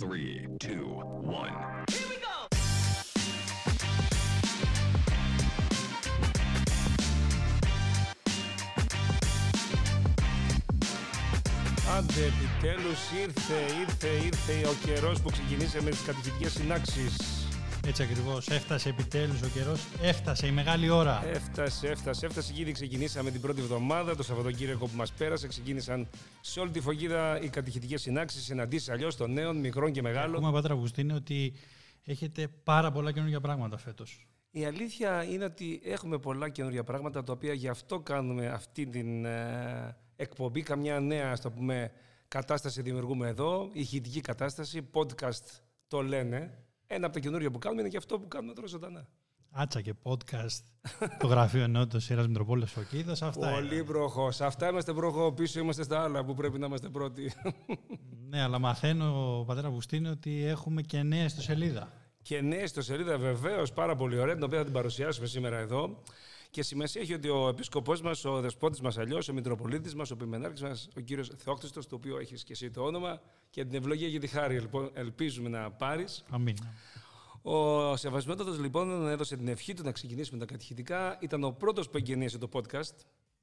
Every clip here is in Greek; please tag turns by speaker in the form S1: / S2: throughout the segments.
S1: Three, two, one.
S2: Άντε, επιτέλους ήρθε, ήρθε, ήρθε ο καιρός που ξεκινήσαμε τις κατηχητικέ συνάξεις.
S3: Έτσι ακριβώς. Έφτασε επιτέλους ο καιρός. Έφτασε η μεγάλη ώρα.
S2: Έφτασε, έφτασε, έφτασε. Ήδη ξεκινήσαμε την πρώτη εβδομάδα, το Σαββατοκύριακο που μας πέρασε. Ξεκίνησαν σε όλη τη φωγίδα οι κατηχητικές συνάξεις, συναντήσεις αλλιώς των νέων, μικρών και μεγάλων.
S3: Ακούμε, Πάτρα Αυγουστίνη, ότι έχετε πάρα πολλά καινούργια πράγματα φέτος.
S2: Η αλήθεια είναι ότι έχουμε πολλά καινούργια πράγματα, τα οποία γι' αυτό κάνουμε αυτή την ε, εκπομπή. Καμιά νέα, ας το πούμε, κατάσταση δημιουργούμε εδώ, ηχητική κατάσταση, podcast το λένε. Ένα από τα καινούργια που κάνουμε είναι και αυτό που κάνουμε τώρα ζωντανά.
S3: Άτσα και podcast. το γραφείο ενότητας Σειρά Μητροπόλεως Φωκίδας. Αυτά.
S2: Πολύ
S3: είναι.
S2: προχώ. Αυτά είμαστε προχώ. Πίσω είμαστε στα άλλα που πρέπει να είμαστε πρώτοι.
S3: ναι, αλλά μαθαίνω, ο πατέρα Βουστίνη, ότι έχουμε και νέα στο σελίδα.
S2: Και νέα στο σελίδα βεβαίως πάρα πολύ ωραία, την οποία θα την παρουσιάσουμε σήμερα εδώ. Και σημασία έχει ότι ο επίσκοπό μας, ο δεσπότης μας αλλιώς, ο Μητροπολίτης μας, ο Πιμενάρχης μας, ο κύριος Θεόκτιστο, το οποίο έχεις και εσύ το όνομα, και την ευλογία και τη χάρη λοιπόν, ελπίζουμε να πάρεις.
S3: Αμήν.
S2: Ο Σεβασμιότατο λοιπόν έδωσε την ευχή του να ξεκινήσουμε τα κατηχητικά. Ήταν ο πρώτος που εγγενίασε το podcast.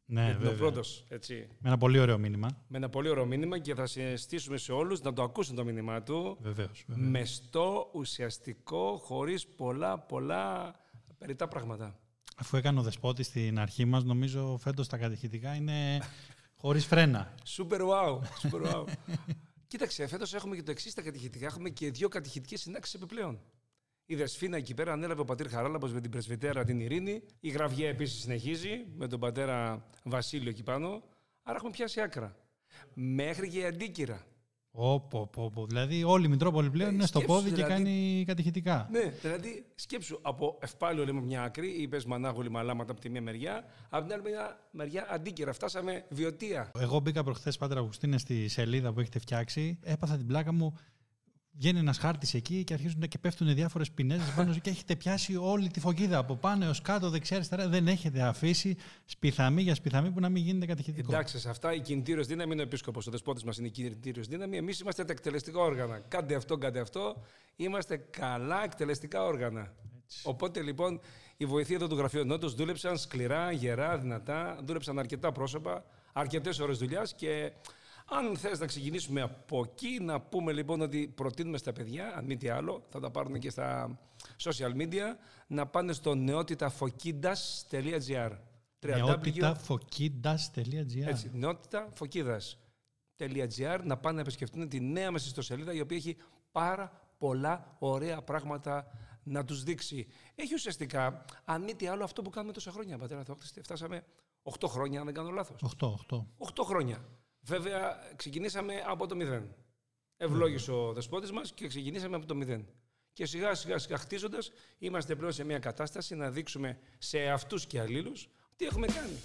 S3: Ναι,
S2: Ήταν
S3: βέβαια.
S2: ο πρώτος, έτσι.
S3: Με ένα πολύ ωραίο μήνυμα.
S2: Με ένα πολύ ωραίο μήνυμα και θα συστήσουμε σε όλους να το ακούσουν το μήνυμά του.
S3: Βεβαίως.
S2: Μεστό, ουσιαστικό, χωρίς πολλά, πολλά περιτά πράγματα.
S3: Αφού έκανε ο δεσπότης στην αρχή μας, νομίζω φέτος τα κατηχητικά είναι χωρίς φρένα.
S2: Super wow. Super wow. Κοίταξε, φέτος έχουμε και το εξής στα κατηχητικά. Έχουμε και δύο κατηχητικές συνάξεις επιπλέον. Η Δεσφίνα εκεί πέρα ανέλαβε ο πατήρ Χαράλαμπος με την πρεσβυτέρα την Ειρήνη. Η Γραβιέ επίσης συνεχίζει με τον πατέρα Βασίλειο εκεί πάνω. Άρα έχουμε πιάσει άκρα. Μέχρι και η Αντίκυρα.
S3: Όπο, πω, πω. Δηλαδή όλη η Μητρόπολη πλέον
S2: Ε,
S3: είναι στο
S2: σκέψου,
S3: πόδι και
S2: δηλαδή.
S3: κάνει κατηχητικά.
S2: Ναι, δηλαδή σκέψου από ευπάλιο λέμε μια άκρη, είπες μανάγολη μαλάματα από τη μία μεριά, από την άλλη μεριά, μεριά αντίκυρα. Φτάσαμε βιωτεία.
S3: Εγώ μπήκα προχθές, Πάτρα Αυγουστίνε, στη σελίδα που έχετε φτιάξει. Έπαθα την πλάκα μου. Βγαίνει ένας χάρτης εκεί και αρχίζουν και πέφτουν διάφορες πινέζε πάνω και έχετε πιάσει όλη τη φωκίδα από πάνω έως κάτω, δεξιά-αριστερά. Δεν έχετε αφήσει σπιθαμή για σπιθαμή που να μην γίνεται κατηχητικό.
S2: Εντάξει, σε αυτά η κινητήριος δύναμη είναι ο επίσκοπος. Ο δεσπότης μας είναι η κινητήριος δύναμη. Εμείς είμαστε τα εκτελεστικά όργανα. Κάντε αυτό, κάντε αυτό. Είμαστε καλά εκτελεστικά όργανα. Οπότε λοιπόν οι βοηθοί εδώ του γραφείου Νότο δούλεψαν σκληρά, γερά, δυνατά. Δούλεψαν αρκετά πρόσωπα, αρκετές ώρες δουλειάς και αν θες να ξεκινήσουμε από εκεί, να πούμε λοιπόν ότι προτείνουμε στα παιδιά, αν μη τι άλλο, θα τα πάρουν και στα social media, να πάνε στο νεότηταφοκίντα.gr.
S3: Νεότηταφοκίντα.gr
S2: Έτσι, νεότητα φωκίδας.gr να πάνε να επισκεφτούν τη νέα μας ιστοσελίδα η οποία έχει πάρα πολλά ωραία πράγματα να τους δείξει. Έχει ουσιαστικά, αν μη τι άλλο, αυτό που κάνουμε τόσα χρόνια, πατέρα Θεόκτηστη. Φτάσαμε 8 χρόνια, αν δεν κάνω λάθος.
S3: 8, 8.
S2: 8 χρόνια. Βέβαια, ξεκινήσαμε από το μηδέν. Ευλόγησε ο δεσπότης μας και ξεκινήσαμε από το μηδέν. Και σιγά σιγά σιγά χτίζοντας, είμαστε πλέον σε μια κατάσταση να δείξουμε σε αυτούς και αλλήλους τι έχουμε κάνει.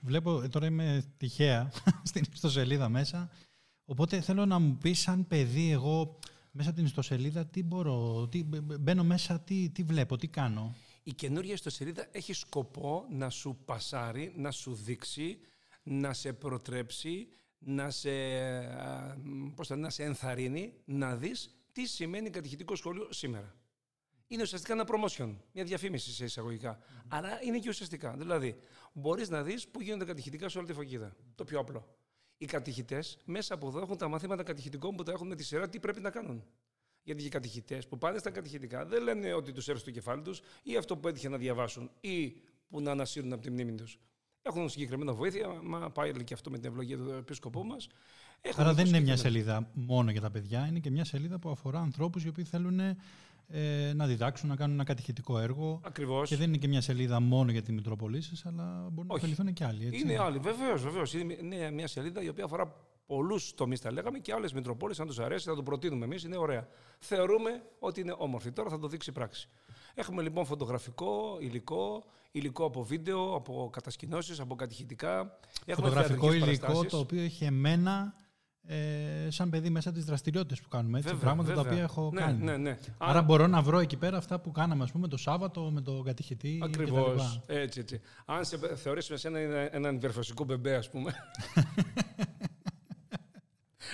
S3: Βλέπω, ε, τώρα είμαι τυχαία στην ιστοσελίδα μέσα. Οπότε θέλω να μου πεις, σαν παιδί, εγώ μέσα από την ιστοσελίδα, τι μπορώ, τι, μπ- μπ- μπαίνω μέσα, τι, τι βλέπω, τι κάνω;
S2: Η καινούργια ιστοσελίδα έχει σκοπό να σου πασάρει, να σου δείξει, να σε προτρέψει, να σε, α, πώς θα είναι, να σε ενθαρρύνει, να δεις τι σημαίνει κατηχητικό σχολείο σήμερα. Είναι ουσιαστικά ένα promotion, μια διαφήμιση σε εισαγωγικά. Αλλά είναι και ουσιαστικά. Δηλαδή, μπορείς να δεις πού γίνονται κατηχητικά σε όλη τη φωκίδα. Το πιο απλό. Οι κατηχητές μέσα από εδώ έχουν τα μαθήματα κατηχητικών που τα έχουν με τη σειρά τι πρέπει να κάνουν. Γιατί οι κατηχητές που πάνε στα κατηχητικά δεν λένε ότι τους έρθει το κεφάλι τους ή αυτό που έτυχε να διαβάσουν ή που να ανασύρουν από τη μνήμη τους. Έχουν συγκεκριμένα βοήθεια, μα πάει και αυτό με την ευλογία του επίσκοπού μας.
S3: Άρα δεν είναι μια σελίδα μόνο για τα παιδιά, είναι και μια σελίδα που αφορά ανθρώπους οι οποίοι θέλουν ε, να διδάξουν, να κάνουν ένα κατηχητικό έργο.
S2: Ακριβώς.
S3: Και δεν είναι και μια σελίδα μόνο για τη Μητρόπολη σας, αλλά μπορούν να
S2: Όχι.
S3: ωφεληθούν και άλλοι. Έτσι.
S2: Είναι άλλοι, βεβαίως, βεβαίως. Είναι μια σελίδα η οποία αφορά πολλούς τομείς, τα λέγαμε, και άλλες Μητροπόλεις, αν τους αρέσει, θα το προτείνουμε εμείς, είναι ωραία. Θεωρούμε ότι είναι όμορφη. Τώρα θα το δείξει η πράξη. Έχουμε λοιπόν φωτογραφικό υλικό, υλικό από βίντεο, από κατασκηνώσεις, από κατηχητικά. Έχουμε
S3: Φωτογραφικό
S2: θεατρικές
S3: υλικό
S2: παραστάσεις.
S3: το οποίο έχει εμένα ε, σαν παιδί μέσα τις δραστηριότητες που κάνουμε. Έτσι,
S2: Βέβαια,
S3: πράγματα τα
S2: βέβαια.
S3: οποία έχω
S2: ναι,
S3: κάνει.
S2: Ναι, ναι.
S3: Άρα μπορώ να βρω εκεί πέρα αυτά που κάναμε ας πούμε, το Σάββατο με τον κατηχητή.
S2: Ακριβώς.
S3: κτλ.
S2: Έτσι, έτσι. Αν σε θεωρήσουμε σε έναν έναν υπερφασικό μπεμπέ, ας πούμε.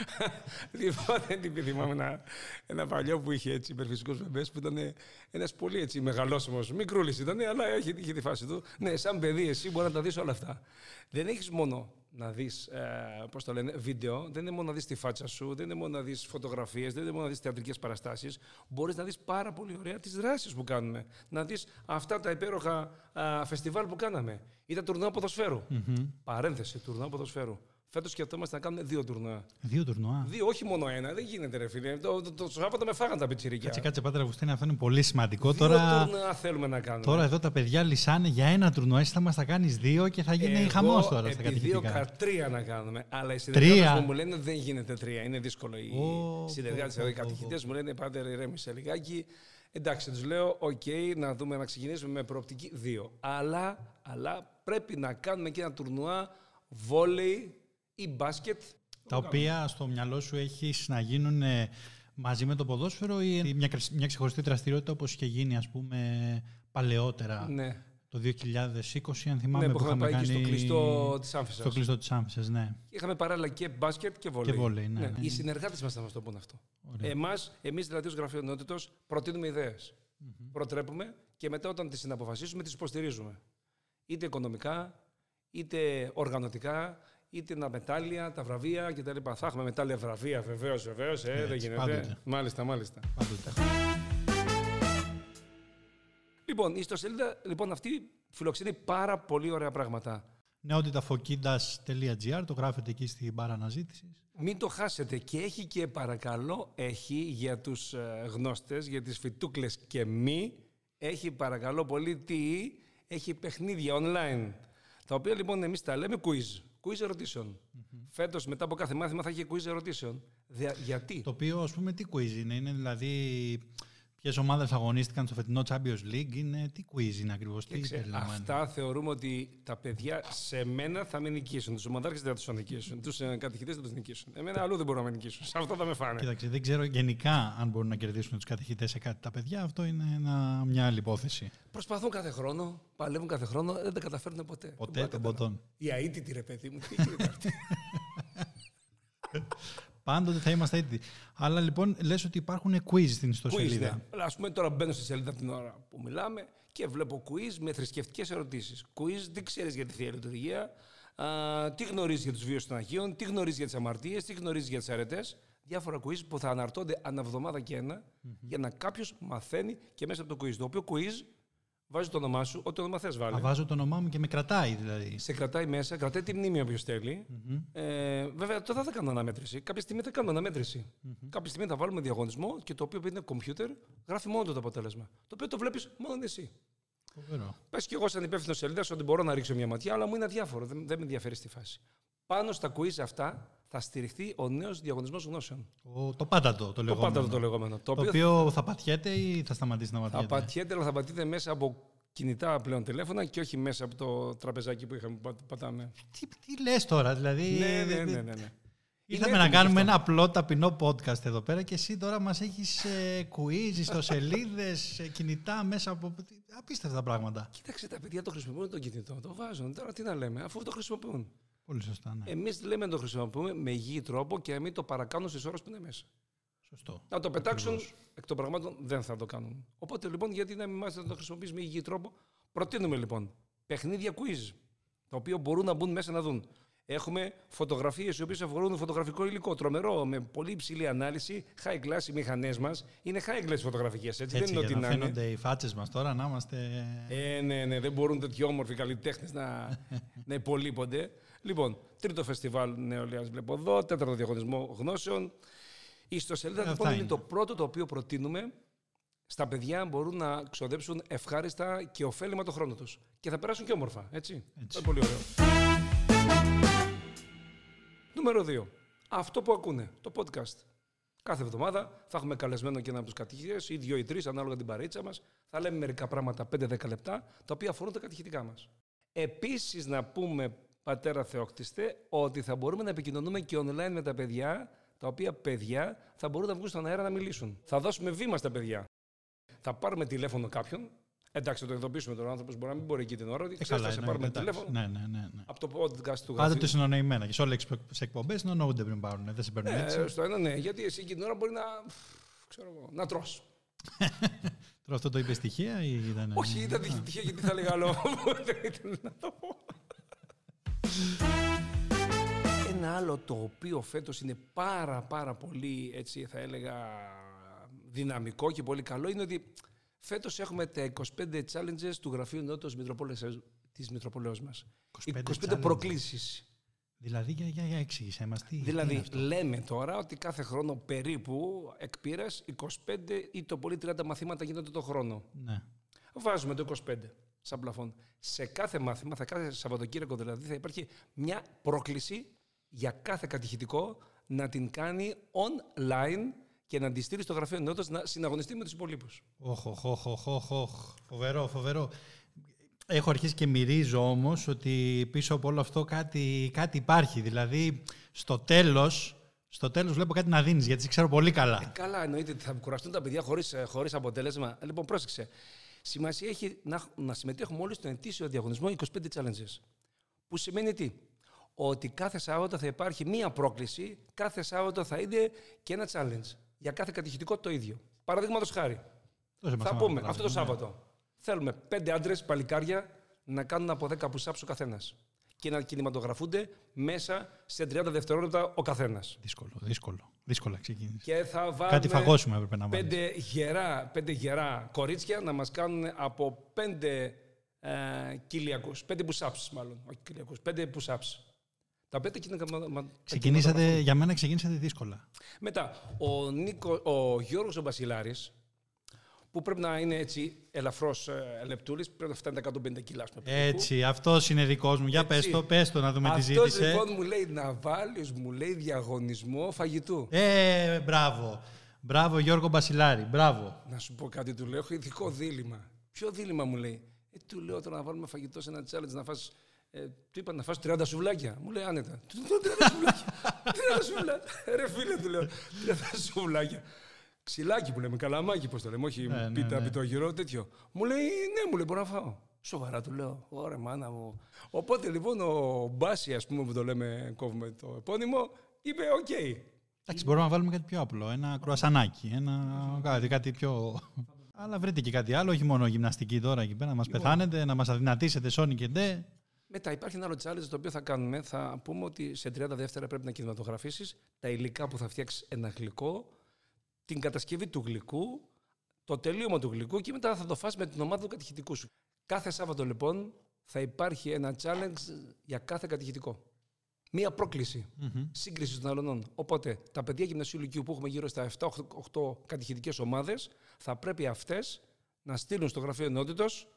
S2: λοιπόν, δεν θυμάμαι ένα, ένα παλιό που είχε έτσι υπερφυσικούς βεμπέ που ήταν ένας πολύ έτσι μεγαλόσωμο. Μικρούλης ήταν, αλλά είχε, είχε τη φάση του. Ναι, σαν παιδί, εσύ μπορεί να τα δεις όλα αυτά. Δεν έχεις μόνο να δεις, ε, πώς το λένε, βίντεο, δεν είναι μόνο να δεις τη φάτσα σου, δεν είναι μόνο να δεις φωτογραφίες, δεν είναι μόνο να δεις θεατρικές παραστάσεις. Μπορείς να δεις πάρα πολύ ωραία τις δράσεις που κάνουμε. Να δεις αυτά τα υπέροχα α, φεστιβάλ που κάναμε. Ή τα τουρνουά ποδοσφαίρου.
S3: Μμμ.
S2: Παρένθεση, τουρνουά ποδοσφαίρου. Φέτος σκεφτόμαστε να κάνουμε δύο τουρνουά.
S3: Δύο τουρνουά.
S2: Δύο, όχι μόνο ένα. Δεν γίνεται, ρε φίλε. Το, το, το Σάββατο με φάγαν τα πιτσιρικιά.
S3: Κάτσε, κάτσε, Πάτερ Αυγουστίνη, αυτό είναι πολύ σημαντικό.
S2: Δύο
S3: Τώρα,
S2: τουρνουά θέλουμε να κάνουμε.
S3: τώρα εδώ τα παιδιά λυσάνε για ένα τουρνουά. Εσύ θα μας τα κάνεις δύο και θα γίνει
S2: Εγώ
S3: χαμός τώρα στα
S2: επί δύο
S3: κατηχητικά.
S2: κα τρία να κάνουμε. Αλλά οι
S3: Τρία.
S2: συνεργάτες μου, μου λένε δεν γίνεται τρία. Είναι δύσκολο. Οι
S3: Ω,
S2: συνεργάτες,
S3: πω,
S2: εδώ, οι
S3: πω, πω,
S2: κατηχητέ μου λένε πάντα ηρέμησε λιγάκι. Εντάξει, τους λέω, οκ, να δούμε να ξεκινήσουμε με προοπτική δύο. Αλλά, αλλά πρέπει να κάνουμε και ένα τουρνουά βόλεϊ ή μπάσκετ.
S3: Τα οποία στο μυαλό σου έχεις να γίνουν ε, μαζί με το ποδόσφαιρο ή μια, κρεσ- μια ξεχωριστή δραστηριότητα όπως είχε γίνει ας πούμε παλαιότερα
S2: Ναι,
S3: το 2020 αν θυμάμαι
S2: ναι που είχαμε πάει και στο
S3: κάνει
S2: κλειστό της Άμφισα.
S3: στο κλειστό της Άμφισας, ναι.
S2: Είχαμε παράλληλα και μπάσκετ και βόλεϊ.
S3: Και βόλεϊ, ναι, ναι.
S2: Οι συνεργάτες μας θα μας το πούν αυτό.
S3: Ωραία.
S2: Εμάς, εμείς δηλαδή ως γραφείο ενότητος προτείνουμε ιδέες. Προτρέπουμε και μετά όταν τις συναποφασίσουμε τις υποστηρίζουμε. Είτε οικονομικά, είτε οργανωτικά, είτε τα μετάλλια, τα βραβεία κτλ. Θα έχουμε μετάλλια βραβεία βεβαίως, βεβαίως. Ε, δεν
S3: Έτσι,
S2: γίνεται.
S3: πάντοτε.
S2: Μάλιστα, μάλιστα.
S3: Πάντοτε.
S2: Λοιπόν, η ιστοσελίδα λοιπόν, αυτή φιλοξενεί πάρα πολύ ωραία πράγματα.
S3: Νεότηταφοκίντα.gr το γράφετε εκεί στην μπάρα αναζήτησης.
S2: Μην το χάσετε. Και έχει και παρακαλώ, έχει για τους ε, γνώστες, για τις φιτούκλες και μη, έχει παρακαλώ πολύ τι, έχει παιχνίδια online. Τα οποία λοιπόν εμείς τα λέμε quiz. Quiz ερωτήσεων. Φέτος μετά από κάθε μάθημα θα έχει quiz ερωτήσεων. Δια- γιατί;
S3: Το οποίο, ας πούμε, τι quiz είναι; Είναι δηλαδή ποιες ομάδες αγωνίστηκαν στο φετινό Champions League. Είναι τι quiz είναι ακριβώς. Τι
S2: Κοίταξε,
S3: περιλαμβάνει;
S2: αυτά θεωρούμε ότι τα παιδιά σε μένα θα με νικήσουν. Τους ομαδάρχες δεν θα τους νικήσουν. Τους ε, κατηχητές θα τους νικήσουν. Εμένα αλλού δεν μπορούν να με νικήσουν. Σε αυτό θα με φάνε.
S3: Κοίταξε, δεν ξέρω γενικά αν μπορούν να κερδίσουν τους κατηχητές σε κάτι τα παιδιά. Αυτό είναι ένα, μια άλλη υπόθεση.
S2: Προσπαθούν κάθε χρόνο, παλεύουν κάθε χρόνο, δεν τα καταφέρνουν ποτέ.
S3: Ποτέ
S2: Τον
S3: των
S2: πάτε
S3: ποτών.
S2: Η αίτητη ρε παιδί μου, τι γίνεται αυτή;
S3: Πάντοτε θα είμαστε έτοιμοι. Αλλά λοιπόν, λες ότι υπάρχουν quiz στην
S2: quiz,
S3: ιστοσελίδα.
S2: ναι. Αλλά ας πούμε τώρα μπαίνω στη σελίδα την ώρα που μιλάμε και βλέπω quiz με θρησκευτικές ερωτήσεις. Quiz, τι ξέρεις για τη Θεία Λειτουργία, α, τι γνωρίζεις για τους βίους των Αγίων, τι γνωρίζεις για τις αμαρτίες, τι γνωρίζεις για τις αρετές. Διάφορα quiz που θα αναρτώνται αναβδομάδα και ενα για να κάποιος μαθαίνει και μέσα από το quiz. Το οποίο quiz βάζει το όνομά σου, ό,τι όνομα θες βάλει.
S3: Θα βάζω το όνομά μου και με κρατάει δηλαδή.
S2: Σε κρατάει μέσα, κρατάει τη μνήμη όποιος θέλει. Ε, βέβαια, τώρα δεν θα κάνω αναμέτρηση. Κάποια στιγμή θα κάνω αναμέτρηση. Κάποια στιγμή θα βάλουμε διαγωνισμό και το οποίο επειδή είναι κομπιούτερ, γράφει μόνο το αποτέλεσμα. Το οποίο το βλέπεις μόνο εσύ.
S3: Φοβερό.
S2: Πες και εγώ, σαν υπεύθυνος σελίδας, ότι μπορώ να ρίξω μια ματιά, αλλά μου είναι αδιάφορο. Δεν, δεν με ενδιαφέρει στη φάση. Πάνω στα quiz αυτά θα στηριχθεί ο νέος διαγωνισμός γνώσεων.
S3: Ο, το πάντατο το
S2: Το
S3: λεγόμενο.
S2: πάντα το λεγόμενο. Το,
S3: Το
S2: οποίο
S3: οποίο θα πατιέται ή θα σταματήσει να
S2: θα
S3: πατιέται;
S2: πατιέται, αλλά θα πατείτε μέσα από κινητά πλέον τηλέφωνα και όχι μέσα από το τραπεζάκι που είχαμε που πα- πατάμε.
S3: Τι, τι λες τώρα, δηλαδή.
S2: Ναι, ναι, ναι, ναι. ναι.
S3: Ήρθαμε
S2: Είναι
S3: να
S2: έτοιμο
S3: κάνουμε
S2: γι'
S3: ένα απλό ταπεινό podcast εδώ πέρα και εσύ τώρα μας έχεις ε, quiz, ιστοσελίδες, ε, κινητά μέσα από... Απίστευτα πράγματα.
S2: Κοίταξε, τα παιδιά το χρησιμοποιούν το κινητό, το βάζουν. Τώρα τι να λέμε, αφού το χρησιμοποιούν.
S3: Πολύ σωστά, ναι.
S2: Εμείς λέμε να το χρησιμοποιούμε με υγιή τρόπο και να μην το παρακάνουν στις ώρες που είναι μέσα.
S3: Σωστό.
S2: Να το πετάξουν
S3: Ακριβώς.
S2: εκ των πραγμάτων δεν θα το κάνουν. Οπότε λοιπόν, γιατί να μην μάθετε να το χρησιμοποιήσουμε με υγιή τρόπο, προτείνουμε λοιπόν παιχνίδια quiz, τα οποία μπορούν να μπουν μέσα να δουν. Έχουμε φωτογραφίες οι οποίες αφορούν φωτογραφικό υλικό. Τρομερό, με πολύ υψηλή ανάλυση. High class οι μηχανές μας. Είναι high class φωτογραφικέ, έτσι. δεν
S3: Έτσι,
S2: είναι
S3: για
S2: ότι
S3: να
S2: να είναι.
S3: φαίνονται οι φάτσες μας τώρα, να είμαστε...
S2: Ε, ναι, ναι, δεν μπορούν τέτοιοι όμορφοι καλλιτέχνες να, να υπολείπονται. Λοιπόν, τρίτο φεστιβάλ νεολαίας βλέπω εδώ, τέταρτο διαγωνισμό γνώσεων. Η ιστοσελίδα
S3: Ε,
S2: λοιπόν
S3: αυτά
S2: είναι
S3: είναι.
S2: το πρώτο το οποίο προτείνουμε στα παιδιά μπορούν να ξοδέψουν ευχάριστα και ωφέλιμα το χρόνο τους. Και θα περάσουν και όμορφα, έτσι.
S3: Έτσι.
S2: Είναι πολύ ωραίο. Νούμερο 2. Αυτό που ακούνε, το podcast. Κάθε εβδομάδα θα έχουμε καλεσμένο και ένα από τους κατηχητές, ή δύο ή τρεις, ανάλογα την παρέτσα μας. Θα λέμε μερικά πράγματα 5-10 λεπτά, τα οποία αφορούν τα κατηχητικά μας. Επίσης, να πούμε, πατέρα Θεόκτιστε, ότι θα μπορούμε να επικοινωνούμε και online με τα παιδιά, τα οποία παιδιά θα μπορούν να βγουν στον αέρα να μιλήσουν. Θα δώσουμε βήμα στα παιδιά. Θα πάρουμε τηλέφωνο κάποιον, Εντάξει, να τον ειδοποιήσουμε τον άνθρωπος, μπορεί να μην μπορεί εκεί την ώρα. Ότι
S3: Ε,
S2: ξέρεις,
S3: καλά,
S2: θα σε
S3: εννοείται,
S2: πάρουμε
S3: εντάξει.
S2: τηλέφωνο
S3: Ναι, ναι, ναι. ναι.
S2: από το podcast του
S3: Πάντα το
S2: γραφείου.
S3: συνονοημένα. Και σε όλες τις εκπομπές συνονοούνται πριν πάρουν. Δεν σε παίρνουν έτσι.
S2: Ε, στο ένα ναι, γιατί εσύ εκείνη την ώρα μπορεί να. ξέρω εγώ, να τρως.
S3: Τώρα αυτό το είπες στοιχεία ή ήταν.
S2: Όχι, ήταν τυχαία γιατί θα έλεγα άλλο. Δεν ήθελα να το πω. Ένα άλλο το οποίο φέτος είναι πάρα πάρα πολύ έτσι θα έλεγα δυναμικό και πολύ καλό είναι ότι φέτος έχουμε τα 25 challenges του Γραφείου Νότος Μητροπόλεως, της Μητροπόλεως μας.
S3: 25
S2: 25
S3: challenges.
S2: προκλήσεις.
S3: Δηλαδή, για, για, για εξήγησέ μας. Τι, τι είναι
S2: Δηλαδή,
S3: αυτό;
S2: λέμε τώρα ότι κάθε χρόνο περίπου εκπήρας 25 ή το πολύ 30 μαθήματα γίνονται το χρόνο.
S3: Ναι.
S2: Βάζουμε το 25 σαν πλαφόν. Σε κάθε μάθημα, θα κάθε Σαββατοκύριακο δηλαδή, θα υπάρχει μια πρόκληση για κάθε κατηχητικό να την κάνει online και να τη στείλει στο γραφείο ενότητας να συναγωνιστεί με τους υπολείπους.
S3: Οχ, οχ, οχ, οχ, οχ, οχ. Φοβερό, φοβερό. Έχω αρχίσει και μυρίζω όμως ότι πίσω από όλο αυτό κάτι, κάτι υπάρχει. Δηλαδή, στο τέλος, στο τέλος βλέπω κάτι να δίνεις, γιατί σε ξέρω πολύ καλά.
S2: Καλά, εννοείται ότι θα κουραστούν τα παιδιά χωρίς, ε, χωρίς αποτέλεσμα. Ε, Λοιπόν, πρόσεξε. Σημασία έχει να, να συμμετέχουμε όλοι στον ετήσιο διαγωνισμό 25 challenges. Που σημαίνει τι; Ότι κάθε Σάββατο θα υπάρχει μία πρόκληση, κάθε Σάββατο θα είναι και ένα challenge. Για κάθε κατηχητικό το ίδιο. Παραδείγματος χάρη.
S3: Δώσε μας
S2: Θα
S3: ένα
S2: πούμε
S3: παράδειγμα,
S2: αυτό το
S3: ναι.
S2: Σάββατο. Θέλουμε πέντε άντρες, παλικάρια, να κάνουν από 10 push-ups ο καθένας. Και να κινηματογραφούνται μέσα σε 30 δευτερόλεπτα ο καθένας.
S3: Δύσκολο, δύσκολο. Δύσκολα ξεκίνησε.
S2: Και θα βάλουμε
S3: Κάτι φαγώσουμε έπρεπε να βάλεις.
S2: πέντε γερά, πέντε γερά κορίτσια να μας κάνουν από πέντε ε, κοιλιακούς, πέντε push-ups μάλλον, όχι κοιλιακούς, πέντε push-ups. Τα πέντε και είναι μα- μα- τα
S3: Ξεκινήσατε, για μένα ξεκινήσατε δύσκολα.
S2: Μετά, ο, Νίκο, ο Γιώργος ο Μπασιλάρης, που πρέπει να είναι έτσι ελαφρώς ε, λεπτούλης, πρέπει να φτάνει τα 150 κιλά. ας πούμε, περίπου.
S3: Έτσι, αυτός είναι δικός μου. Για
S2: Έτσι.
S3: πες το, πες το να δούμε τι
S2: Αυτός
S3: ζήτησε.
S2: λοιπόν μου λέει να βάλεις, μου λέει διαγωνισμό φαγητού.
S3: Ε, μπράβο. Μπράβο Γιώργο Μπασιλάρη, μπράβο.
S2: Να σου πω κάτι, του λέω, έχω ειδικό δίλημα. Ποιο δίλημα μου λέει; Ε, του λέω τώρα να βάλουμε φαγητό σε ένα challenge να φας, ε, του είπα να φας 30 σουβλάκια. Μου λέει άνετα. Του λέω 30 σουβλάκια. 30 σουβλάκια. Ρε φίλε, του λέω 30 σουβλάκια. Ξυλάκι που λέμε, καλαμάκι πώς το λέμε, όχι
S3: Ναι, ναι,
S2: πίτα,
S3: ναι.
S2: πιτογυρό, τέτοιο. Μου λέει, ναι, μου λέει, μπορώ να φάω. Σοβαρά του λέω, ωραία μάνα μου. Οπότε λοιπόν ο Μπάση, ας πούμε, που το λέμε, κόβουμε το επώνυμο, είπε, οκ.
S3: Εντάξει, μπορούμε να βάλουμε κάτι πιο απλό. Ένα κρουασανάκι. Ένα... Κάτι, κάτι πιο. Αλλά βρείτε και κάτι άλλο, όχι μόνο γυμναστική τώρα εκεί πέρα, να μας
S2: Λοιπόν.
S3: πεθάνετε, να μας αδυνατήσετε Sony και ντε.
S2: Μετά υπάρχει ένα άλλο challenge το οποίο θα κάνουμε. Θα πούμε ότι σε 30 δεύτερα πρέπει να κινηματογραφήσεις τα υλικά που θα φτιάξεις ένα γλυκό, την κατασκευή του γλυκού, το τελείωμα του γλυκού και μετά θα το φας με την ομάδα του κατηχητικού σου. Κάθε Σάββατο λοιπόν θα υπάρχει ένα challenge για κάθε κατηχητικό. Μία πρόκληση σύγκρισης των αλωνών. Οπότε τα παιδιά γυμνασίου λυκείου που έχουμε γύρω στα 7-8 κατηχητικές ομάδες θα πρέπει αυτές να στείλουν στο γραφείο ενότητος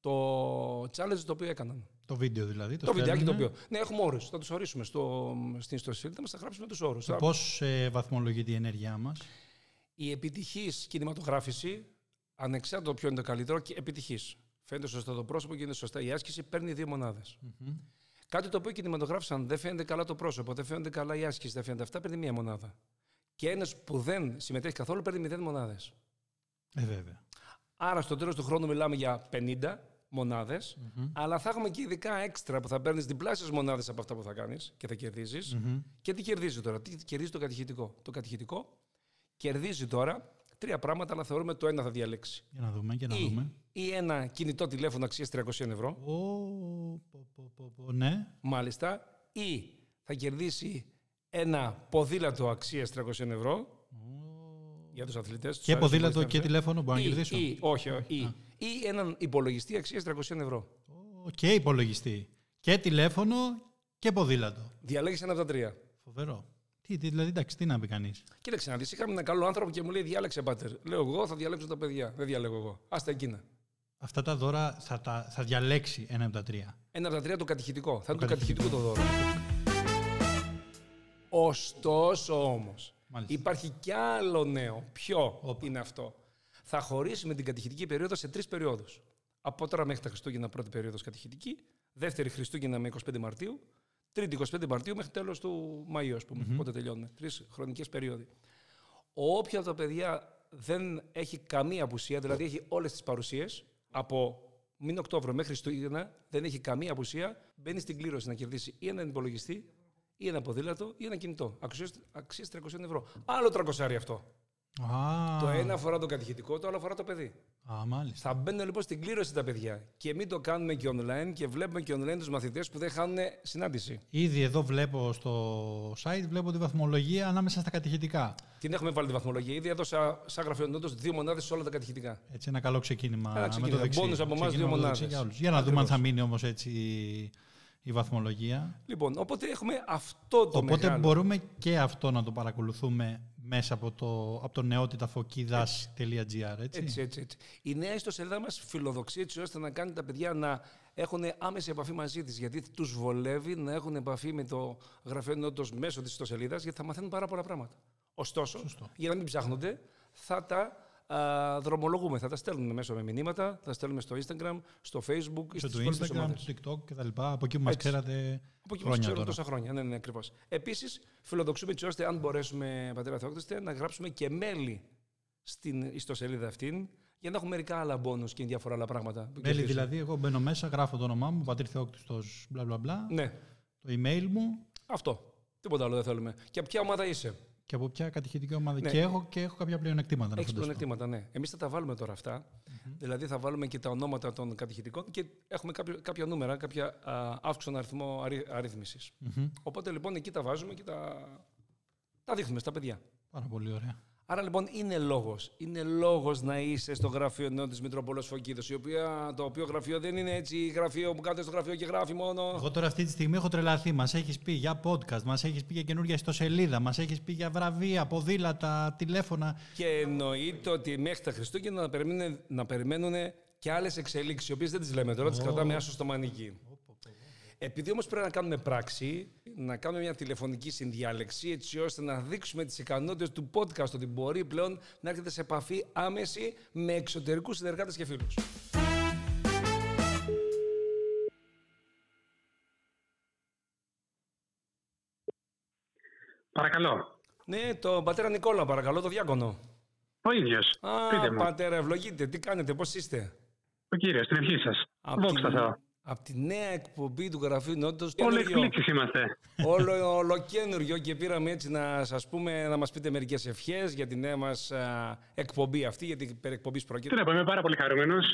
S2: το challenge το οποίο έκαναν.
S3: Το βίντεο δηλαδή. Το,
S2: Το βιντεάκι το
S3: στέλνουνε.
S2: οποίο. Ναι, έχουμε όρους. Θα τους ορίσουμε στο, στην ιστοσελίδα μας, θα γράψουμε τους όρους.
S3: Πώς ε, βαθμολογείται η ενέργειά μας;
S2: Η επιτυχής κινηματογράφηση, ανεξάρτητα ποιο είναι το καλύτερο, και επιτυχής. Φαίνεται σωστά το πρόσωπο και είναι σωστά η άσκηση, παίρνει δύο μονάδες. Κάτι το οποίο κινηματογράφησαν δεν φαίνεται καλά το πρόσωπο, δεν φαίνεται καλά η άσκηση, δεν φαίνεται αυτά, παίρνει μία μονάδα. Και ένας που δεν συμμετέχει καθόλου παίρνει μηδέν μονάδες.
S3: Ε, βέβαια.
S2: Άρα στο τέλος του χρόνου μιλάμε για 50 μοναδε αλλά θα έχουμε και ειδικά έξτρα που θα παίρνεις διπλάσιες μονάδες από αυτά που θα κάνεις και θα κερδιζει Και τι κερδίζει τώρα, τι κερδίζει το κατηχητικό; Το κατηχητικό κερδίζει τώρα τρία πράγματα, αλλά θεωρούμε το ένα θα διαλέξει.
S3: Για να δούμε και να
S2: Ή,
S3: δούμε.
S2: ή ένα κινητό τηλέφωνο αξίας 300 ευρώ,
S3: Ω, πω, πω, πω, πω, ναι.
S2: μάλιστα, ή θα κερδίσει ένα ποδήλατο αξίας 300 ευρώ για τους αθλητές.
S3: Και ποδήλατο και τηλέφωνο μπορώ να κερδίσω.
S2: Ή, όχι, όχι, ή, ή έναν υπολογιστή αξίας 300 ευρώ.
S3: Ω, Και υπολογιστή. Και τηλέφωνο και ποδήλατο.
S2: Διαλέγεις ένα από τα τρία.
S3: Φοβερό. Τι, τι, δηλαδή, εντάξει, τι να πει κανείς.
S2: Κοίταξε να δεις, είχαμε έναν καλό άνθρωπο και μου λέει: Διάλεξε, πάτερ. Λέω εγώ, θα διαλέξω τα παιδιά. Δεν διαλέγω εγώ. Άστα εκείνα.
S3: Αυτά τα δώρα θα, τα, θα διαλέξει ένα από τα τρία.
S2: Ένα από τα τρία το κατηχητικό. Θα είναι το
S3: κατηχητικό.
S2: κατηχητικό το δώρο. Ωστόσο όμως,
S3: Μάλιστα.
S2: υπάρχει κι άλλο νέο. Ποιο
S3: Όπα.
S2: είναι αυτό; Θα χωρίσουμε την κατηχητική περίοδο σε τρεις περιόδους. Από τώρα μέχρι τα Χριστούγεννα πρώτη περίοδος κατηχητική, δεύτερη Χριστούγεννα με 25 Μαρτίου, τρίτη 25 Μαρτίου μέχρι τέλος του Μαΐου, ας πούμε. Πότε τελειώνουμε. Τρεις χρονικές περίοδοι. Όποια από τα παιδιά δεν έχει καμία απουσία, δηλαδή έχει όλες τις παρουσίες, από μήνα Οκτώβριο μέχρι Χριστούγεννα δεν έχει καμία απουσία. Μπαίνει στην κλήρωση να κερδίσει ή έναν υπολογιστή ή ένα ποδήλατο ή ένα κινητό. Αξία 300 ευρώ. Άλλο 300 αυτό.
S3: Α,
S2: Το ένα αφορά το κατηχητικό, το άλλο αφορά το παιδί.
S3: Α, μάλιστα.
S2: Θα μπαίνουν λοιπόν στην κλήρωση τα παιδιά. Και μην το κάνουμε και online και βλέπουμε και online τους μαθητές που δεν χάνουν συνάντηση.
S3: Ήδη εδώ βλέπω στο site, βλέπω τη βαθμολογία ανάμεσα στα κατηχητικά.
S2: Την έχουμε βάλει τη βαθμολογία. Ήδη έδωσα σαν γραφειονότο δύο μονάδες σε όλα τα κατηχητικά.
S3: Έτσι, ένα καλό ξεκίνημα.
S2: Ένα
S3: με
S2: ξεκίνημα.
S3: το δεξί.
S2: Μπόνους από εμάς,
S3: Ξεκίνημα
S2: δύο
S3: με το δεξί
S2: μονάδες.
S3: Για, όλους. για να δούμε αν θα
S2: Ακριβώς.
S3: μείνει όμως έτσι η, η βαθμολογία.
S2: Λοιπόν, οπότε έχουμε αυτό το
S3: Οπότε
S2: μεγάλο.
S3: μπορούμε και αυτό να το παρακολουθούμε μέσα από το, από το νεότηταφοκίδας.gr, έτσι.
S2: Έτσι, έτσι, έτσι. Η νέα ιστοσελίδα μας φιλοδοξεί έτσι ώστε να κάνει τα παιδιά να έχουν άμεση επαφή μαζί της. Γιατί τους βολεύει να έχουν επαφή με το γραφείο νότο μέσω της ιστοσελίδας, γιατί θα μαθαίνουν πάρα πολλά πράγματα. Ωστόσο,
S3: Σωστό.
S2: για να μην ψάχνονται, θα τα α, δρομολογούμε. Θα τα στέλνουμε μέσω με μηνύματα, θα τα στέλνουμε στο Instagram, στο Facebook ή
S3: Στο
S2: στις υπόλοιπες
S3: Instagram,
S2: ομάδες.
S3: στο TikTok κτλ. Από εκεί που μας
S2: Έτσι.
S3: ξέρατε
S2: Από εκεί μα
S3: χρόνια
S2: ξέρουν
S3: τώρα.
S2: τόσα χρόνια. Ναι, ναι, ακριβώς. Επίσης, φιλοδοξούμε έτσι ώστε, αν μπορέσουμε, πατέρα Θεόκτηστε, να γράψουμε και μέλη στην ιστοσελίδα αυτήν για να έχουμε μερικά άλλα μπόνους και διάφορα άλλα πράγματα. που
S3: Μέλη
S2: κερδίζουμε.
S3: δηλαδή, εγώ μπαίνω μέσα, γράφω το όνομά μου, Πατήρ Θεόκτιστος, μπλα μπλα μπλα,
S2: Ναι,
S3: το email μου
S2: αυτό. Τίποτα άλλο δεν θέλουμε. Και από ποια ομάδα είσαι;
S3: Και από ποια κατηχητική ομάδα.
S2: Ναι.
S3: Και, έχω, και έχω κάποια πλεονεκτήματα να
S2: Έχεις
S3: φανταστώ.
S2: πλεονεκτήματα, ναι. Εμείς θα τα βάλουμε τώρα αυτά. Δηλαδή θα βάλουμε και τα ονόματα των κατηχητικών και έχουμε κάποιο, κάποια νούμερα, κάποια α, αύξον αριθμό αρι, αρρύθμισης.
S3: Μμμ.
S2: Οπότε λοιπόν εκεί τα βάζουμε και τα, τα δείχνουμε στα παιδιά.
S3: Πάρα πολύ ωραία.
S2: Άρα λοιπόν είναι λόγος. Είναι λόγος να είσαι στο γραφείο νέο της Μητροπολό Φωκίδο, το οποίο γραφείο δεν είναι έτσι γραφείο που κάθεται στο γραφείο και γράφει μόνο.
S3: Εγώ τώρα αυτή τη στιγμή έχω τρελαθεί. Μας έχεις πει για podcast, μας έχεις πει για καινούργια ιστοσελίδα, μας έχεις πει για βραβεία, ποδήλατα, τηλέφωνα.
S2: Και εννοείται ότι μέχρι τα Χριστούγεννα να περιμένουν, να περιμένουν και άλλες εξελίξεις, οι οποίες δεν τις λέμε τώρα, τις κρατάμε άσο στο μανίκι. Επειδή όμως πρέπει να κάνουμε πράξη, να κάνουμε μια τηλεφωνική συνδιάλεξη, έτσι ώστε να δείξουμε τις ικανότητες του podcast, ότι μπορεί πλέον να έρχεται σε επαφή άμεση με εξωτερικούς συνεργάτες και φίλους.
S4: Παρακαλώ.
S2: Ναι, τον πατέρα Νικόλα, παρακαλώ, το διάκονο.
S4: Ο ίδιος. Πείτε
S2: Α,
S4: μου.
S2: πατέρα, ευλογείτε. Τι κάνετε, πώς είστε;
S4: Ο κύριος, στην ευχή σας.
S2: Απ'
S4: Δόξα
S2: την-
S4: Θεώ.
S2: Απ' τη νέα εκπομπή του Γραφείου Νότος,
S4: Όλοι
S2: καινούριο.
S4: εκπλήξει είμαστε.
S2: όλο ολοκένουργιο και πήραμε έτσι να σας πούμε, να μας πείτε μερικές ευχές για τη νέα μας α, εκπομπή αυτή, γιατί περί εκπομπής
S4: Τι
S2: πρόκειται.
S4: να πω, είμαι πάρα πολύ χαρούμενος.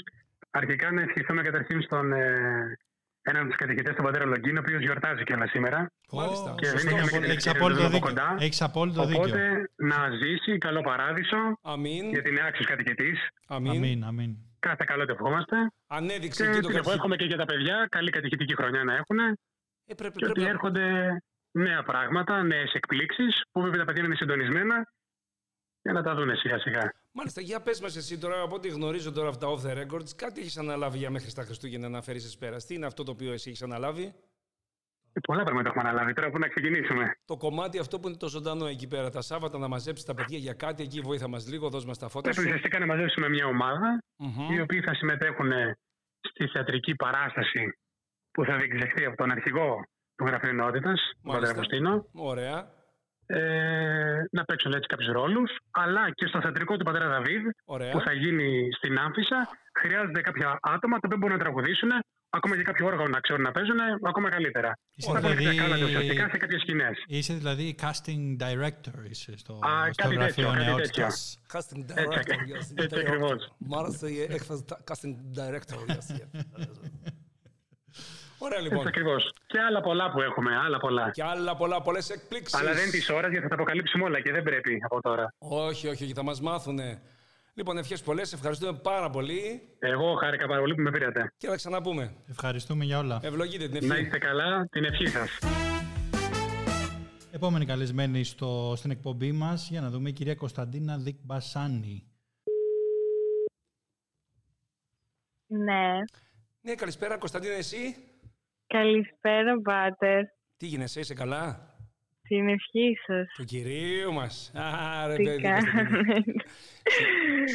S4: Αρχικά να ευχηθούμε καταρχήν στον ε, έναν από τους κατηχητέ, τον πατέρα Λογκίνο, ο οποίος γιορτάζει κιόλας σήμερα.
S2: Μάλιστα.
S4: Και δεν
S2: Σωστό.
S4: είχαμε και την
S3: Έχεις
S4: ευκαιρία να
S3: απόλυτο
S4: δούμε
S3: δίκιο.
S4: κοντά.
S3: Έχεις απόλυτο δίκιο.
S4: Οπότε να ζήσει, καλό παράδεισο,
S2: Αμήν,
S4: γιατί είναι άξιο κατοικητή.
S2: αμήν.
S3: Αμήν, αμήν.
S4: Κάθε καλό το ευχόμαστε.
S2: Ανέδειξε
S4: Και
S2: εκεί το
S4: τι να πω,
S2: κατηχητικό.
S4: εύχομαι και για τα παιδιά καλή κατηχητική χρονιά να έχουν.
S2: Ε, πρέπει,
S4: Και ότι
S2: πρέπει να-
S4: έρχονται νέα πράγματα, νέες εκπλήξεις, που βέβαια τα παιδιά είναι συντονισμένα για να τα δουν σιγά σιγά.
S2: Μάλιστα, για πες μας εσύ τώρα, από ό,τι γνωρίζω τώρα αυτά off the records, κάτι έχεις αναλάβει για μέχρι στα Χριστούγεννα να φέρεις εις πέρας. Τι είναι αυτό το οποίο εσύ έχεις αναλάβει;
S4: Ε, Πολλά πράγματα έχουμε αναλάβει. Τώρα που να ξεκινήσουμε.
S2: Το κομμάτι αυτό που είναι το ζωντανό εκεί πέρα, τα Σάββατα να μαζέψεις τα παιδιά για κάτι, εκεί βοήθα μας λίγο, δώσ' μας τα φώτα
S4: Πρέπει
S2: σου.
S4: ουσιαστικά να μαζέψουμε μια ομάδα
S2: Μμμ.
S4: οι οποίοι θα συμμετέχουν στη θεατρική παράσταση που θα διεξαχθεί από τον αρχηγό του Γραφείου Νότητα, τον Πατέρα Αγουστίνο.
S2: Ωραία,
S4: Ε, να παίξουν έτσι κάποιους ρόλους, αλλά και στο θεατρικό του Πατέρα Δαβίδ,
S2: ωραία.
S4: που θα γίνει στην Άμφισα, χρειάζονται κάποια άτομα τα οποία μπορούν να τραγουδήσουν, ακόμα και κάποιο όργανο να ξέρουν να παίζουν, ακόμα καλύτερα.
S3: Είσαι
S4: Θα
S3: δηλαδή-
S4: δηλαδή... κάνατε ουσιαστικά σε κάποιες σκηνές.
S3: Είσαι δηλαδή casting director είσαι στο,
S4: Α,
S3: στο
S4: κάτι
S3: γραφείο
S4: τέτοιο, κάτι
S3: νεότητας.
S2: Casting
S4: Έτσι,
S2: director,
S4: ακριβώς.
S2: yes.
S4: Έτσι ακριβώς.
S2: Μ' άρεσε η έκφραση τα- casting director, yes. yes. Ωραία
S4: Έτσι
S2: λοιπόν.
S4: ακριβώς. Και άλλα πολλά που έχουμε, άλλα πολλά.
S2: Και άλλα πολλά, πολλές εκπλήξεις.
S4: Αλλά δεν είναι της ώρας γιατί θα τα αποκαλύψουμε όλα και δεν πρέπει από τώρα.
S2: Όχι, όχι, όχι, θα μας μάθουνε. Λοιπόν, ευχές πολλές, ευχαριστούμε πάρα πολύ
S4: Εγώ χάρηκα πάρα πολύ που με πήρατε.
S2: και θα ξαναπούμε.
S3: Ευχαριστούμε για όλα.
S2: Ευλογείτε την
S4: Να
S2: ευχή.
S4: είστε καλά, την ευχή σας.
S3: Επόμενη καλεσμένη στο, στην εκπομπή μας για να δούμε η κυρία Κωνσταντίνα Δικμπασάνη.
S5: Ναι.
S2: Ναι, καλησπέρα Κωνσταντίνα, εσύ;
S5: Καλησπέρα, Πάτερ.
S2: Τι γίνεσαι, είσαι καλά;
S5: Την ευχή σας.
S2: Του κυρίου μας. Άρα,
S5: Τι
S2: παιδί, Κωνσταντίνα.
S5: κάνετε.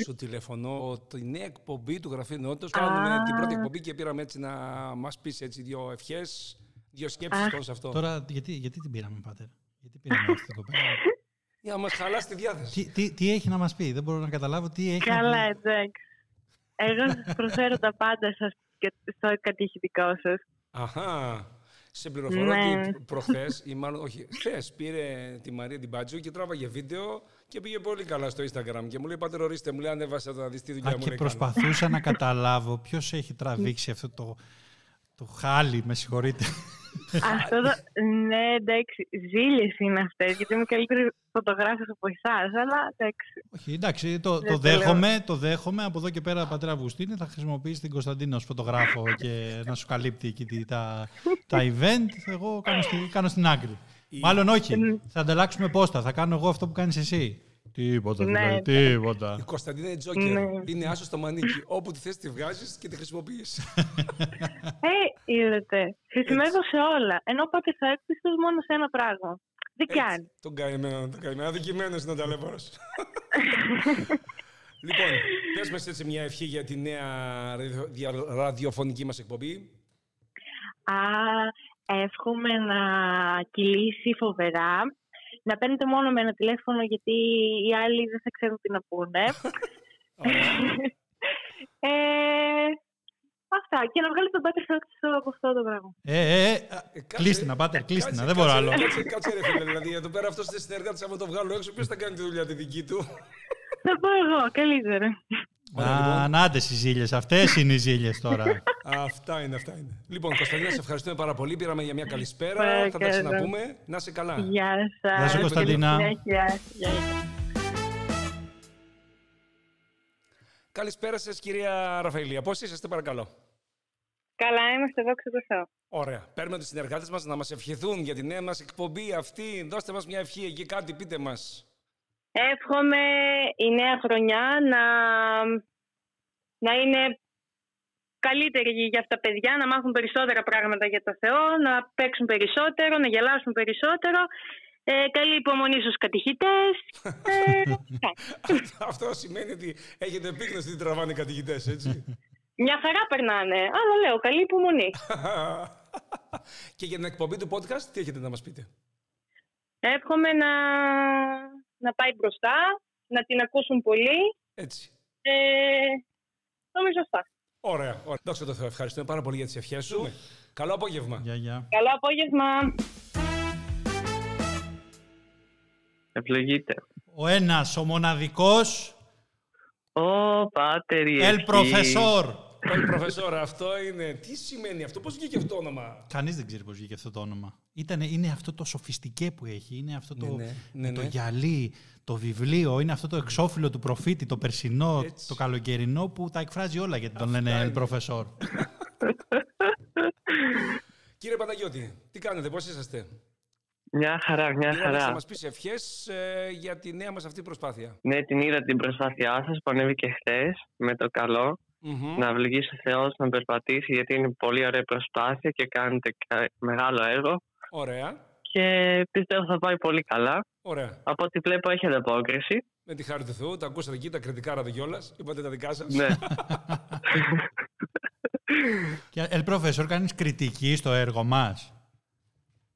S2: Σου τηλεφωνώ τη νέα εκπομπή του Γραφείου Νότος. Κάνουμε
S5: Α.
S2: την πρώτη εκπομπή και πήραμε έτσι να μας πεις έτσι δύο ευχές, δύο σκέψεις
S5: Αχ.
S2: πάνω σε αυτό.
S3: Τώρα, γιατί, γιατί την πήραμε, Πάτερ; Γιατί πήραμε αυτή την κοπέλα;
S2: Για να μας χαλάσει τη διάθεση.
S3: τι, τι, τι έχει να μας πει; Δεν μπορώ να καταλάβω τι έχει να
S5: Καλά,
S3: πει.
S5: εντάξει. Εγώ σας προσφέρω τα πάντα σας και στο κατηχητικό σας.
S2: Αχά. Σε πληροφορώ
S5: Ναι.
S2: ότι προχθές, ή μάλλον όχι, χθες πήρε τη Μαρία την Μπάτζου και τράβαγε βίντεο και πήγε πολύ καλά στο Instagram. Και μου λέει, πάτε ορίστε, μου λέει, ανέβασα να δεις τι δουλειά
S3: Α,
S2: μου
S3: και
S2: λέει,
S3: προσπαθούσα να καταλάβω ποιος έχει τραβήξει αυτό το, το χάλι, με συγχωρείτε.
S5: Αυτό το... Ναι, εντάξει, ζήλιες είναι αυτές, γιατί είμαι καλύτερη φωτογράφος από εσάς, αλλά εντάξει.
S3: Όχι, εντάξει, το,
S5: Δεν
S3: το,
S5: το λέω.
S3: δέχομαι, το δέχομαι. Από εδώ και πέρα, πατέρα Αυγουστίνη, θα χρησιμοποιήσεις την Κωνσταντίνα ως φωτογράφο και να σου καλύπτει εκεί τη- τα, τα event. Εγώ κάνω, στη, κάνω στην άκρη. Μάλλον όχι. Θα ανταλλάξουμε πόστα. Θα κάνω εγώ αυτό που κάνεις εσύ. Τίποτα,
S5: Ναι.
S3: δηλαδή, τίποτα.
S2: Η Κωνσταντίνα είναι τζόκερ.
S5: Ναι.
S2: Είναι άσο στο μανίκι. Όπου τη θες τη βγάζεις και τη χρησιμοποιείς.
S5: Ε, είδατε, χρησιμεύω σε όλα, ενώ πάτε στο έκπιστος μόνο σε ένα πράγμα. Δεν
S2: Έτσι,
S5: κάνει.
S2: Τον καημένο, τον καημένο. Αδικημένος είναι ο ταλέπορος. λοιπόν, πες μας έτσι μια ευχή για τη νέα ραδιο- δια- ραδιοφωνική μας εκπομπή.
S5: Α, εύχομαι να κυλήσει φοβερά. Να παίρνετε μόνο με ένα τηλέφωνο γιατί οι άλλοι δεν θα ξέρουν τι να πούνε. ε, αυτά. Και να βγάλετε τον Πάτερ Σάξο από αυτό το πράγμα.
S3: Ε, ε, ε,
S2: Ε, κάτσε-
S3: κλείστηνα, πάτερ,
S2: κάτσε-
S3: κλείστηνα. Δεν μπορώ
S2: κάτσε-
S3: άλλο.
S2: Κάτσε, κάτσε ρε φίλε, δηλαδή εδώ πέρα αυτός δεν συνεργάτης, άμα το βγάλω έξω, ποιος θα κάνει τη δουλειά τη δική του;
S5: Θα πω εγώ, καλύτερα.
S2: Ωραία, λοιπόν.
S3: Α, νάτες οι ζήλιες. Αυτές είναι οι ζήλιες τώρα.
S2: Αυτά είναι, αυτά είναι. Λοιπόν, Κωνσταντίνα, σε ευχαριστούμε πάρα πολύ. Πήραμε για μια καλησπέρα. Θα τα
S5: Παρακαλώ.
S2: ξαναπούμε. Να είσαι καλά.
S5: Γεια σας.
S3: Γεια σου, Κωνσταντίνα.
S5: Συνέχεια. Γεια.
S2: Καλησπέρα σας, κυρία Ραφαηλία. Πώς είσαστε, παρακαλώ.
S5: Καλά είμαστε, δόξα τω Θεώ.
S2: Ωραία. Παίρνουμε τους συνεργάτες μας να μας ευχηθούν για τη νέα μας εκπομπή αυτή. Δώστε μας μια ευχή εκεί, κάτι πείτε μας.
S5: Εύχομαι η νέα χρονιά να, να είναι καλύτερη για αυτά τα παιδιά, να μάθουν περισσότερα πράγματα για το Θεό, να παίξουν περισσότερο, να γελάσουν περισσότερο. Ε, καλή υπομονή στους κατηχητές. Ε, αυτά.
S2: Αυτό σημαίνει ότι έχετε επίγνωση τι τραβάνε οι κατηγητές, έτσι.
S5: μια χαρά περνάνε, αλλά λέω καλή υπομονή.
S2: Και για την εκπομπή του podcast, τι έχετε να μας πείτε;
S5: Εύχομαι να, να πάει μπροστά, να την ακούσουν πολύ.
S2: Έτσι.
S5: Ε, νομίζω αυτά.
S2: Ωραία. ωραία. Δόξα τω Θεώ. Ευχαριστούμε πάρα πολύ για τις ευχές σου. Καλό απόγευμα.
S3: Γεια, γεια.
S5: Καλό απόγευμα.
S6: Ευλογείτε.
S3: Ο ένας, ο μοναδικός,
S6: Ω, πάτερ, η
S3: Ελ
S6: ευχή.
S3: Προφεσόρ.
S2: Ελ προφεσόρα, αυτό είναι. Τι σημαίνει αυτό, πώς βγήκε αυτό το όνομα;
S3: Κανείς δεν ξέρει πώς βγήκε αυτό το όνομα. Ήτανε, είναι αυτό το σοφιστικέ που έχει, είναι αυτό το,
S2: Ναι, ναι, ναι,
S3: με το
S2: ναι.
S3: γυαλί, το βιβλίο, είναι αυτό το εξώφυλλο του προφήτη, το περσινό,
S2: Έτσι.
S3: το καλοκαιρινό που τα εκφράζει όλα γιατί τον
S2: Αυτά
S3: λένε
S2: είναι.
S3: Ελ Προφεσόρ.
S2: Κύριε Παναγιώτη, τι κάνετε, πώς είσαστε;
S6: Μια χαρά, μια
S2: Πήραμε να
S6: χαρά.
S2: μας πεις ευχές ε, για τη νέα μας αυτή προσπάθεια.
S6: Ναι, την είδα την προσπάθειά σας που ανέβηκε χθες με το καλό.
S2: Μμμ.
S6: Να ευλογήσει ο Θεός να περπατήσει γιατί είναι πολύ ωραία προσπάθεια και κάνετε κα- μεγάλο έργο.
S2: Ωραία,
S6: Και πιστεύω θα πάει πολύ καλά.
S2: ωραία.
S6: Από ό,τι βλέπω έχει ανταπόκριση.
S2: Με τη χάρη του Θεού, τα ακούσατε εκεί, τα κριτικάρατε κιόλα. Είπατε τα δικά σας.
S6: ναι.
S3: Και Ελ Προφεσόρ, κάνεις κριτική στο έργο μας;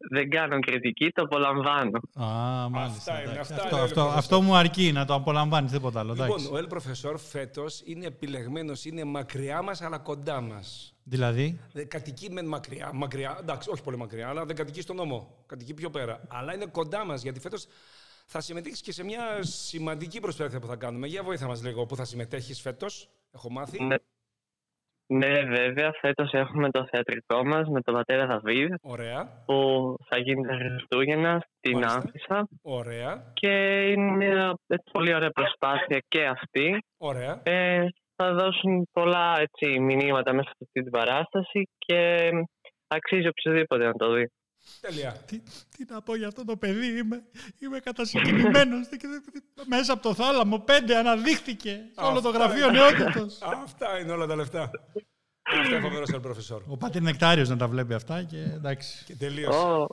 S6: Δεν κάνω κριτική, το απολαμβάνω.
S3: Α, μάλιστα.
S2: είναι,
S3: εντάξει.
S2: αυτά
S3: αυτό,
S2: είναι,
S3: αυτό,
S2: Ελ
S3: αυτό μου αρκεί να το απολαμβάνεις, τίποτα άλλο. εντάξει.
S2: Λοιπόν, ο Ελ Προφεσόρ φέτος είναι επιλεγμένος, είναι μακριά μας αλλά κοντά μας.
S3: Δηλαδή,
S2: Κατοικεί μεν μακριά, μακριά, εντάξει, όχι πολύ μακριά, αλλά δεν κατοικεί στον νόμο. Κατοικεί πιο πέρα. Αλλά είναι κοντά μας γιατί φέτος θα συμμετέχεις και σε μια σημαντική προσπάθεια που θα κάνουμε. Για βοήθα μας λίγο, που θα συμμετέχεις φέτος. Έχω μάθει.
S6: Ναι. Ναι, βέβαια, φέτος έχουμε το θεατρικό μας με τον πατέρα Δαβίδ
S2: Ωραία,
S6: που θα γίνει τα Χριστούγεννα στην
S2: Μάλιστα.
S6: Άμφισσα
S2: ωραία,
S6: και είναι μια έτσι, πολύ ωραία προσπάθεια και αυτή.
S2: ωραία.
S6: Ε, θα δώσουν πολλά έτσι, μηνύματα μέσα σε αυτή την παράσταση και αξίζει οποιοδήποτε να το δει.
S2: Τέλεια.
S3: τι, τι να πω για αυτό το παιδί, είμαι, είμαι κατασυγκινημένος. Και- και- Μέσα από το θάλαμο πέντε αναδείχθηκε σε όλο το
S2: Αυτά
S3: γραφείο
S2: είναι.
S3: νεότητος.
S2: Αυτά είναι όλα τα λεφτά. Αυτά είναι φοβερό Ελ Προφεσόρ.
S3: Ο Πάτερ Νεκτάριος να τα βλέπει αυτά και εντάξει.
S2: Και τελείωσε.
S6: Ω,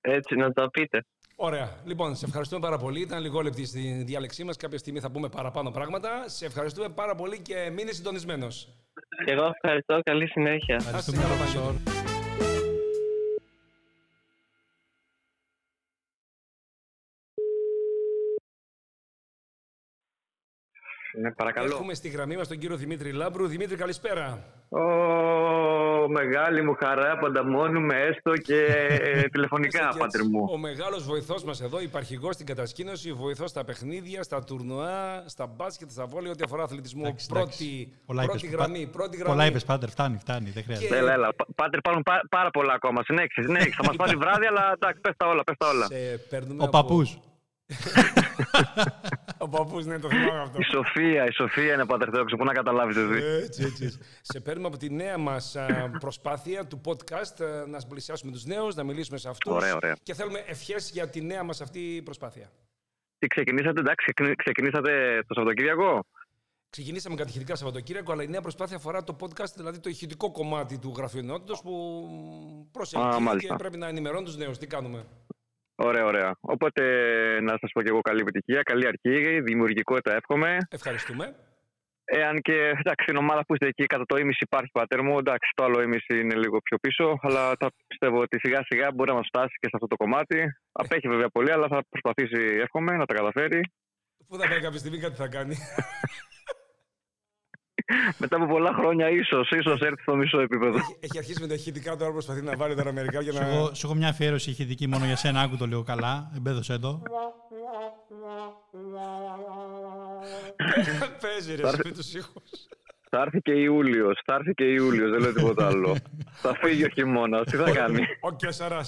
S6: έτσι να το πείτε.
S2: Ωραία. Λοιπόν, σε ευχαριστούμε πάρα πολύ. Ήταν λιγόλεπτη στη διάλεξή μας. Κάποια στιγμή θα πούμε παραπάνω πράγματα. Σε ευχαριστούμε πάρα πολύ και μείνε συντονισμένος.
S6: Και εγώ ευχαριστώ. Καλή συνέχεια.
S3: Ευχαριστούμε,
S7: Ναι, παρακαλώ.
S2: Έχουμε στη γραμμή μας τον κύριο Δημήτρη Λάμπρου. Δημήτρη, καλησπέρα.
S7: Ω, μεγάλη μου χαρά που ανταμώνουμε έστω και τηλεφωνικά,
S2: Έστω και
S7: πάτερ
S2: έτσι.
S7: μου.
S2: Ο μεγάλος βοηθός μας εδώ, υπαρχηγός στην κατασκήνωση, βοηθός στα παιχνίδια, στα τουρνουά, στα μπάσκετ, στα βόλια, ό,τι αφορά αθλητισμό.
S3: Εντάξει,
S2: πρώτη
S3: εντάξει. Πολλά
S2: πρώτη
S3: είπες.
S2: γραμμή.
S3: Πα-
S2: Πρώτη γραμμή.
S3: Πολλά είπες, Πάντερ. Φτάνει, φτάνει. Δεν χρειάζεται.
S2: Και-
S7: Έλα, έλα. Πα- Πάτερ, υπάρχουν πά- πάρα πολλά ακόμα. Συνέχισε, συνέχισε. Θα μας πάρει βράδυ, αλλά εντάξει, πες τα όλα, πες τα όλα.
S2: Σε παίρνουμε
S3: Ο
S2: από-
S3: παππού.
S2: Ο παππούς, ναι, το θυμάμαι αυτό.
S7: Η Σοφία, η Σοφία είναι πατερθέοξο, πού να καταλάβεις εσύ.
S2: Έτσι, έτσι. έτσι. Σε παίρνουμε από τη νέα μας προσπάθεια του podcast ε, να πλησιάσουμε τους νέους, να μιλήσουμε σε αυτούς.
S7: Ωραία, ωραία.
S2: Και θέλουμε ευχές για τη νέα μας αυτή προσπάθεια.
S7: Τι ξεκινήσατε, εντάξει, ξεκινή- ξεκινήσατε το Σαββατοκύριακο;
S2: Ξεκινήσαμε κατηχητικά Σαββατοκύριακο, αλλά η νέα προσπάθεια αφορά το podcast, δηλαδή το ηχητικό κομμάτι του γραφείου ενότητος που προσελκύει
S7: Α,
S2: και
S7: μάλιστα.
S2: πρέπει να ενημερώνει τους νέους. Τι κάνουμε;
S7: Ωραία, ωραία. Οπότε να σας πω και εγώ καλή επιτυχία, καλή αρχή, δημιουργικότητα εύχομαι.
S2: Ευχαριστούμε.
S7: Εάν και εντάξει, στην ομάδα που είστε εκεί κατά το ίμιση υπάρχει πατέρ μου, εντάξει, το άλλο ίμιση είναι λίγο πιο πίσω, αλλά θα πιστεύω ότι σιγά σιγά μπορεί να μας φτάσει και σε αυτό το κομμάτι. Απέχει βέβαια πολύ, αλλά θα προσπαθήσει, εύχομαι, να τα καταφέρει.
S2: Πού θα πάει κάποια στιγμή κάτι θα κάνει.
S7: Μετά από πολλά χρόνια, ίσως ίσως έρθει στο μισό επίπεδο.
S2: Έχει- Έχει αρχίσει με τα ηχητικά, τώρα προσπαθεί να βάλει τώρα μερικά για
S3: Σου
S2: να.
S3: έχω, σου έχω μια αφιέρωση ηχητική μόνο για σένα. Άκου το λίγο καλά. Εμπέδωσε το.
S2: Παίζει ρε,
S7: Πάρε-
S2: σπίτι του ήχους.
S7: θα έρθει και Ιούλιος, θα έρθει και Ιούλιος, δεν λέω τίποτα άλλο. θα φύγει ο χειμώνας, τι θα κάνει;
S2: Ο Κεσαρά.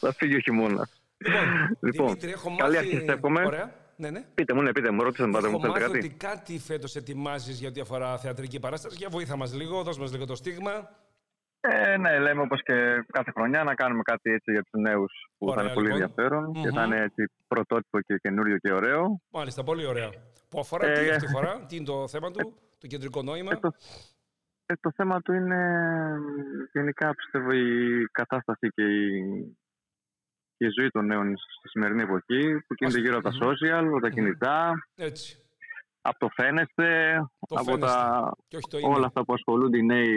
S7: θα φύγει ο χειμώνας.
S2: Λοιπόν,
S7: Λοιπόν,
S2: Δημήτρη, έχω
S7: καλή
S2: μάθει.
S7: αρχή, εύχομαι.
S2: Ωραία. Ναι, ναι.
S7: Πείτε μου, ναι, πείτε μου, ρώτησε με πάτε μου,
S2: Έχω
S7: θέλετε
S2: μάθει
S7: κάτι.
S2: ότι κάτι φέτος ετοιμάζεις για ό,τι αφορά θεατρική παράσταση. Για βοήθα μας λίγο, δώσ' μας λίγο το στίγμα.
S7: Ε, ναι, λέμε όπως και κάθε χρονιά να κάνουμε κάτι έτσι για τους νέους που
S2: Ωραία,
S7: θα είναι πολύ
S2: λοιπόν.
S7: ενδιαφέρον και θα
S2: Μμμ.
S7: είναι έτσι πρωτότυπο και καινούριο και ωραίο.
S2: Μάλιστα, πολύ ωραία. Που αφορά τι
S7: Ε,
S2: αυτή τη φορά, τι είναι το θέμα του, το κεντρικό νόημα;
S7: Ε, το, ε, το θέμα του είναι γενικά πιστεύω η κατάσταση και η, και η ζωή των νέων στη σημερινή εποχή που κινείται
S2: Ας-
S7: γύρω από τα
S2: Μμμ.
S7: social, από τα κινητά,
S2: Έτσι.
S7: από το φαίνεστε,
S2: Το
S7: από
S2: φαίνεστε.
S7: τα,
S2: Και όχι το είναι.
S7: όλα αυτά που ασχολούνται οι νέοι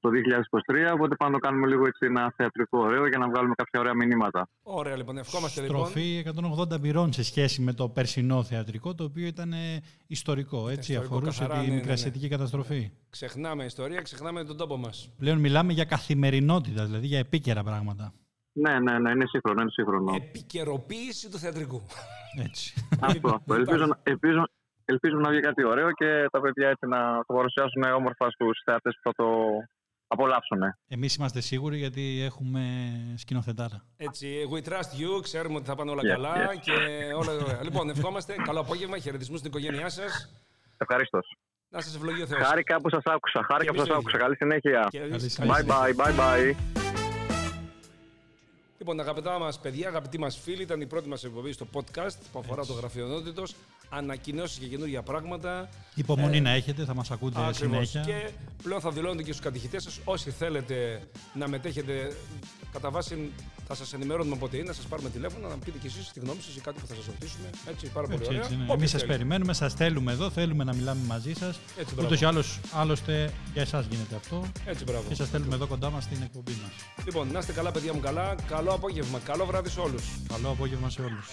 S7: το 2023. Οπότε πάμε να το κάνουμε λίγο έτσι ένα θεατρικό ωραίο για να βγάλουμε κάποια ωραία μηνύματα.
S2: Ωραία, λοιπόν. Ευχόμαστε λοιπόν.
S3: Στροφή 180 πυρών σε σχέση με το περσινό θεατρικό, το οποίο ήταν ε, ιστορικό. Έτσι,
S2: Ιστορικό,
S3: αφορούσε
S2: καθαρά,
S3: τη
S2: ναι, ναι,
S3: μικρασιατική καταστροφή.
S2: Ξεχνάμε ιστορία, ξεχνάμε τον τόπο μας.
S3: Πλέον μιλάμε για καθημερινότητα, δηλαδή για επίκαιρα πράγματα.
S7: Ναι, ναι, ναι, είναι σύγχρονο, είναι σύγχρονο.
S2: Επικαιροποίηση του θεατρικού.
S3: Έτσι.
S7: αυτό, αυτό. Ελπίζω, να- ελπίζω, ελπίζουμε να βγει κάτι ωραίο και τα παιδιά έτσι να το παρουσιάσουν όμορφα στους θεατές που θα το απολαύσουν.
S3: Εμείς είμαστε σίγουροι γιατί έχουμε σκηνοθετάρα.
S2: Έτσι, we trust you, ξέρουμε ότι θα πάνε όλα
S7: Yes,
S2: καλά
S7: yes.
S2: και όλα ωραία. λοιπόν, ευχόμαστε. Καλό απόγευμα, χαιρετισμούς στην οικογένειά σας.
S7: Ευχαριστώς.
S2: Να σας ευλογεί ο Θεός.
S7: Χάρηκα που σας άκουσα. Χάρηκα
S2: Και
S7: που
S2: εμείς
S7: σας
S2: το
S7: άκουσα.
S2: ίδιο.
S7: Καλή συνέχεια.
S3: Καλή
S7: Bye bye, bye bye.
S2: Λοιπόν, αγαπητά μας παιδιά, αγαπητοί μας φίλοι, ήταν η πρώτη μας εκπομπή στο podcast που αφορά το γραφείο ενότητο. Ανακοινώσεις και καινούργια πράγματα.
S3: Υπομονή να έχετε, θα μας ακούτε
S2: Ακριβώς.
S3: συνέχεια.
S2: Και πλέον θα δηλώνετε και στους κατηχητές σας, όσοι θέλετε να μετέχετε κατά βάση, θα σας ενημερώνουμε πότε είναι, να σας πάρουμε τηλέφωνο, να πείτε κι εσείς τη γνώμη σας ή κάτι που θα σας ρωτήσουμε. Έτσι, πάρα πολύ
S3: Έτσι,
S2: ωραία.
S3: έτσι είναι.
S2: Όποιος
S3: Εμείς σας
S2: θέλει.
S3: περιμένουμε, σας θέλουμε εδώ, θέλουμε να μιλάμε μαζί σας.
S2: Έτσι, μπράβο.
S3: Ούτως ή άλλως, άλλωστε για εσάς γίνεται αυτό.
S2: Έτσι, μπράβο.
S3: Και σας θέλουμε εδώ κοντά μας στην εκπομπή μας.
S2: Λοιπόν, να είστε καλά, παιδιά μου καλά. Καλό απόγευμα. Καλό βράδυ σε όλους.
S3: Καλό απόγευμα σε όλους.